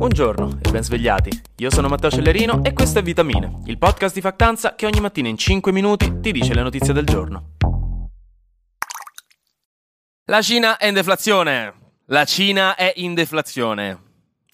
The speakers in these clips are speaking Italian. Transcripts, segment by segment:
Buongiorno e ben svegliati. Io sono Matteo Cellerino e questo è Vitamine, il podcast di Factanza che ogni mattina in 5 minuti ti dice le notizie del giorno. La Cina è in deflazione. La Cina è in deflazione.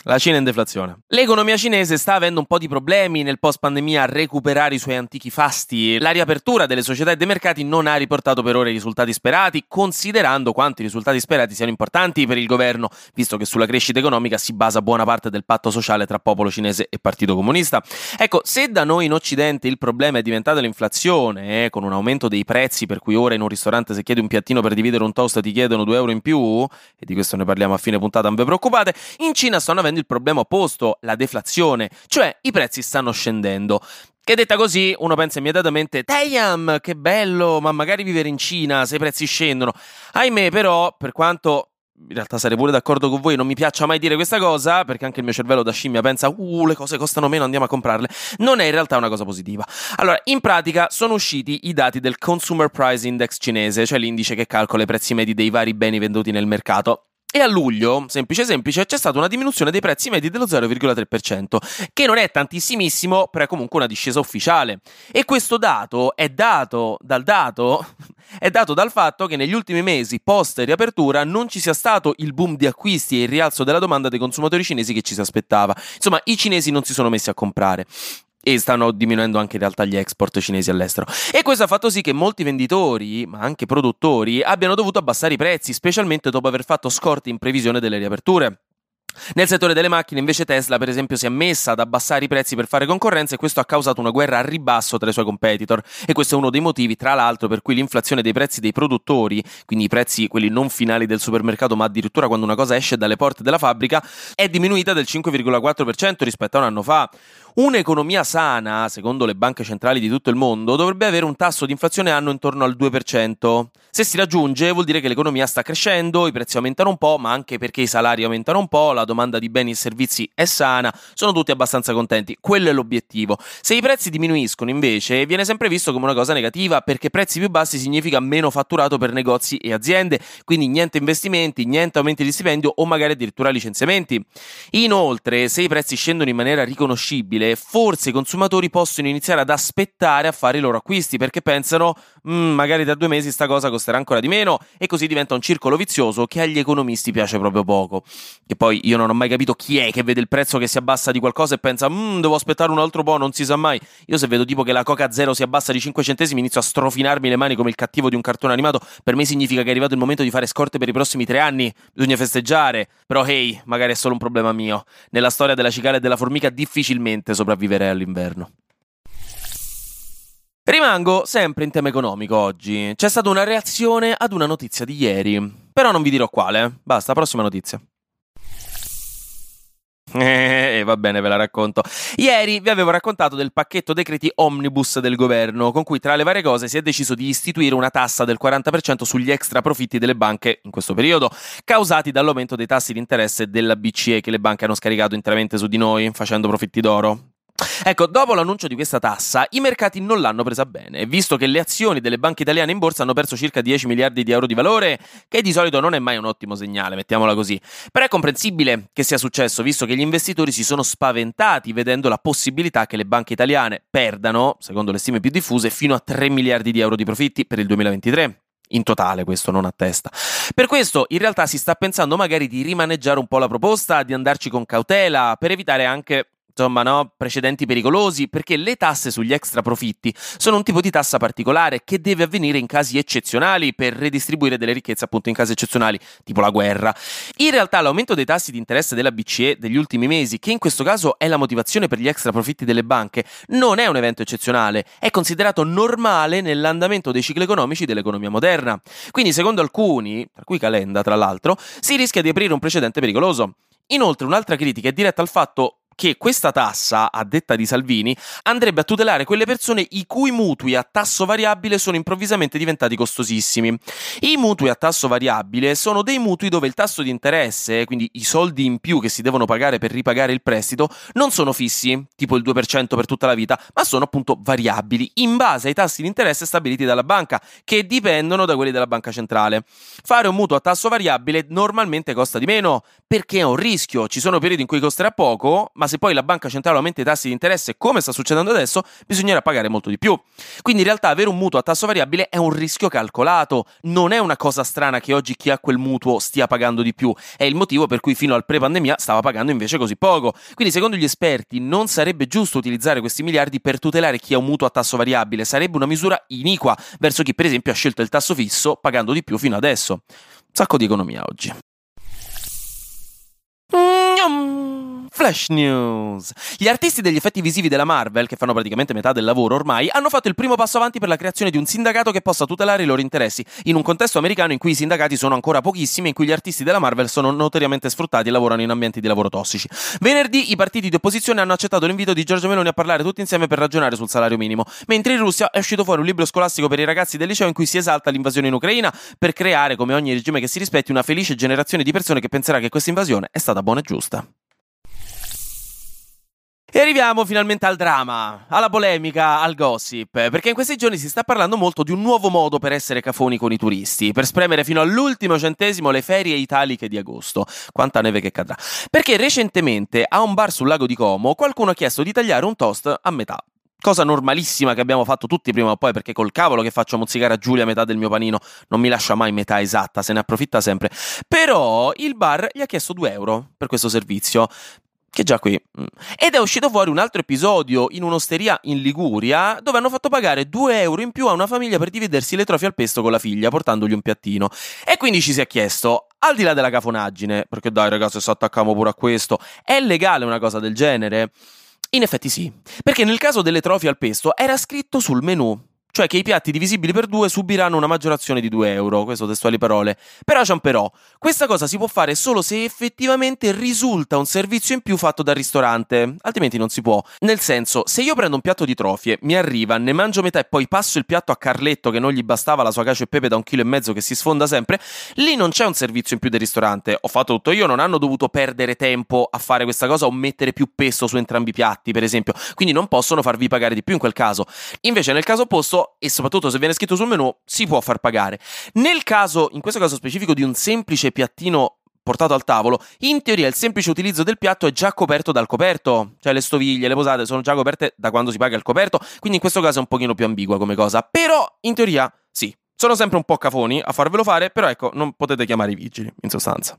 La Cina in deflazione. L'economia cinese sta avendo un po' di problemi nel post pandemia a recuperare i suoi antichi fasti. La riapertura delle società e dei mercati non ha riportato per ora i risultati sperati, considerando quanto i risultati sperati siano importanti per il governo, visto che sulla crescita economica si basa buona parte del patto sociale tra popolo cinese e Partito Comunista. Ecco, se da noi in Occidente il problema è diventato l'inflazione, eh, con un aumento dei prezzi per cui ora in un ristorante se chiedi un piattino per dividere un toast ti chiedono 2 euro in più, e di questo ne parliamo a fine puntata, non vi preoccupate, in Cina stanno avendo il problema opposto, la deflazione, cioè i prezzi stanno scendendo. Che detta così, uno pensa immediatamente, Damn, che bello, ma magari vivere in Cina se i prezzi scendono. Ahimè, però, per quanto in realtà sarei pure d'accordo con voi, non mi piaccia mai dire questa cosa, perché anche il mio cervello da scimmia pensa, uh, le cose costano meno, andiamo a comprarle. Non è in realtà una cosa positiva. Allora, in pratica sono usciti i dati del Consumer Price Index cinese, cioè l'indice che calcola i prezzi medi dei vari beni venduti nel mercato. E a luglio, semplice semplice, c'è stata una diminuzione dei prezzi medi dello 0,3%, che non è tantissimissimo, però è comunque una discesa ufficiale. E questo dato è dato dal dato è dato dal fatto che negli ultimi mesi post riapertura non ci sia stato il boom di acquisti e il rialzo della domanda dei consumatori cinesi che ci si aspettava. Insomma, i cinesi non si sono messi a comprare e stanno diminuendo anche in realtà gli export cinesi all'estero. E questo ha fatto sì che molti venditori, ma anche produttori, abbiano dovuto abbassare i prezzi, specialmente dopo aver fatto scorti in previsione delle riaperture. Nel settore delle macchine invece Tesla per esempio si è messa ad abbassare i prezzi per fare concorrenza e questo ha causato una guerra a ribasso tra i suoi competitor e questo è uno dei motivi tra l'altro per cui l'inflazione dei prezzi dei produttori, quindi i prezzi quelli non finali del supermercato ma addirittura quando una cosa esce dalle porte della fabbrica, è diminuita del 5,4% rispetto a un anno fa. Un'economia sana, secondo le banche centrali di tutto il mondo, dovrebbe avere un tasso di inflazione anno intorno al 2%. Se si raggiunge vuol dire che l'economia sta crescendo, i prezzi aumentano un po', ma anche perché i salari aumentano un po', la domanda di beni e servizi è sana, sono tutti abbastanza contenti. Quello è l'obiettivo. Se i prezzi diminuiscono, invece, viene sempre visto come una cosa negativa, perché prezzi più bassi significa meno fatturato per negozi e aziende, quindi niente investimenti, niente aumenti di stipendio o magari addirittura licenziamenti. Inoltre, se i prezzi scendono in maniera riconoscibile, forse i consumatori possono iniziare ad aspettare a fare i loro acquisti perché pensano mm, magari da due mesi sta cosa costerà ancora di meno e così diventa un circolo vizioso che agli economisti piace proprio poco. Che poi io non ho mai capito chi è che vede il prezzo che si abbassa di qualcosa e pensa mm, devo aspettare un altro po', non si sa mai. Io se vedo tipo che la Coca Zero si abbassa di 5 centesimi inizio a strofinarmi le mani come il cattivo di un cartone animato. Per me significa che è arrivato il momento di fare scorte per i prossimi tre anni. Bisogna festeggiare. Però hey, magari è solo un problema mio. Nella storia della cicala e della formica difficilmente sopravviverei all'inverno. Rimango sempre in tema economico oggi. C'è stata una reazione ad una notizia di ieri. Però non vi dirò quale. Basta, prossima notizia. Va bene, ve la racconto. Ieri vi avevo raccontato del pacchetto decreti omnibus del governo, con cui tra le varie cose si è deciso di istituire una tassa del 40% sugli extra profitti delle banche in questo periodo, causati dall'aumento dei tassi di interesse della BCE che le banche hanno scaricato interamente su di noi, facendo profitti d'oro. Ecco, dopo l'annuncio di questa tassa, i mercati non l'hanno presa bene, visto che le azioni delle banche italiane in borsa hanno perso circa 10 miliardi di euro di valore, che di solito non è mai un ottimo segnale, mettiamola così. Però è comprensibile che sia successo, visto che gli investitori si sono spaventati vedendo la possibilità che le banche italiane perdano, secondo le stime più diffuse, fino a 3 miliardi di euro di profitti per il 2023. In totale, questo non a testa. Per questo, in realtà, si sta pensando magari di rimaneggiare un po' la proposta, di andarci con cautela, per evitare anche insomma, no, precedenti pericolosi, perché le tasse sugli extra profitti sono un tipo di tassa particolare che deve avvenire in casi eccezionali per redistribuire delle ricchezze appunto in casi eccezionali, tipo la guerra. In realtà l'aumento dei tassi di interesse della BCE degli ultimi mesi, che in questo caso è la motivazione per gli extra profitti delle banche, non è un evento eccezionale, è considerato normale nell'andamento dei cicli economici dell'economia moderna. Quindi, secondo alcuni, tra cui Calenda tra l'altro, si rischia di aprire un precedente pericoloso. Inoltre, un'altra critica è diretta al fatto che questa tassa, a detta di Salvini, andrebbe a tutelare quelle persone i cui mutui a tasso variabile sono improvvisamente diventati costosissimi. I mutui a tasso variabile sono dei mutui dove il tasso di interesse, quindi i soldi in più che si devono pagare per ripagare il prestito, non sono fissi, tipo il 2% per tutta la vita, ma sono appunto variabili in base ai tassi di interesse stabiliti dalla banca, che dipendono da quelli della banca centrale. Fare un mutuo a tasso variabile normalmente costa di meno, perché è un rischio, ci sono periodi in cui costerà poco, ma se poi la banca centrale aumenta i tassi di interesse, come sta succedendo adesso, bisognerà pagare molto di più. Quindi in realtà avere un mutuo a tasso variabile è un rischio calcolato, non è una cosa strana che oggi chi ha quel mutuo stia pagando di più, è il motivo per cui fino al pre-pandemia stava pagando invece così poco. Quindi secondo gli esperti non sarebbe giusto utilizzare questi miliardi per tutelare chi ha un mutuo a tasso variabile, sarebbe una misura iniqua verso chi per esempio ha scelto il tasso fisso pagando di più fino adesso. Sacco di economia oggi. Flash News. Gli artisti degli effetti visivi della Marvel, che fanno praticamente metà del lavoro ormai, hanno fatto il primo passo avanti per la creazione di un sindacato che possa tutelare i loro interessi, in un contesto americano in cui i sindacati sono ancora pochissimi e in cui gli artisti della Marvel sono notoriamente sfruttati e lavorano in ambienti di lavoro tossici. Venerdì i partiti di opposizione hanno accettato l'invito di Giorgio Meloni a parlare tutti insieme per ragionare sul salario minimo, mentre in Russia è uscito fuori un libro scolastico per i ragazzi del liceo in cui si esalta l'invasione in Ucraina per creare, come ogni regime che si rispetti, una felice generazione di persone che penserà che questa invasione è stata buona e giusta. E arriviamo finalmente al dramma, alla polemica, al gossip, perché in questi giorni si sta parlando molto di un nuovo modo per essere cafoni con i turisti, per spremere fino all'ultimo centesimo le ferie italiche di agosto. Quanta neve che cadrà. Perché recentemente a un bar sul lago di Como qualcuno ha chiesto di tagliare un toast a metà. Cosa normalissima che abbiamo fatto tutti prima o poi, perché col cavolo che faccio mozzicare a Giulia metà del mio panino non mi lascia mai metà esatta, se ne approfitta sempre. Però il bar gli ha chiesto 2 euro per questo servizio che già qui. Mm. Ed è uscito fuori un altro episodio in un'osteria in Liguria dove hanno fatto pagare 2 euro in più a una famiglia per dividersi le trofie al pesto con la figlia, portandogli un piattino. E quindi ci si è chiesto, al di là della cafonaggine, perché dai ragazzi se attacchiamo pure a questo, è legale una cosa del genere? In effetti sì, perché nel caso delle trofie al pesto era scritto sul menù cioè che i piatti divisibili per due subiranno una maggiorazione di 2 euro, questo testuali parole. Però c'è un però, questa cosa si può fare solo se effettivamente risulta un servizio in più fatto dal ristorante, altrimenti non si può. Nel senso, se io prendo un piatto di trofie, mi arriva, ne mangio metà e poi passo il piatto a Carletto che non gli bastava la sua cacio e pepe da un chilo e mezzo che si sfonda sempre, lì non c'è un servizio in più del ristorante, ho fatto tutto io, non hanno dovuto perdere tempo a fare questa cosa o mettere più peso su entrambi i piatti, per esempio, quindi non possono farvi pagare di più in quel caso. Invece nel caso opposto e soprattutto se viene scritto sul menu si può far pagare. Nel caso, in questo caso specifico, di un semplice piattino portato al tavolo, in teoria il semplice utilizzo del piatto è già coperto dal coperto, cioè le stoviglie, le posate sono già coperte da quando si paga il coperto, quindi in questo caso è un pochino più ambigua come cosa, però in teoria sì. Sono sempre un po' cafoni a farvelo fare, però ecco, non potete chiamare i vigili, in sostanza.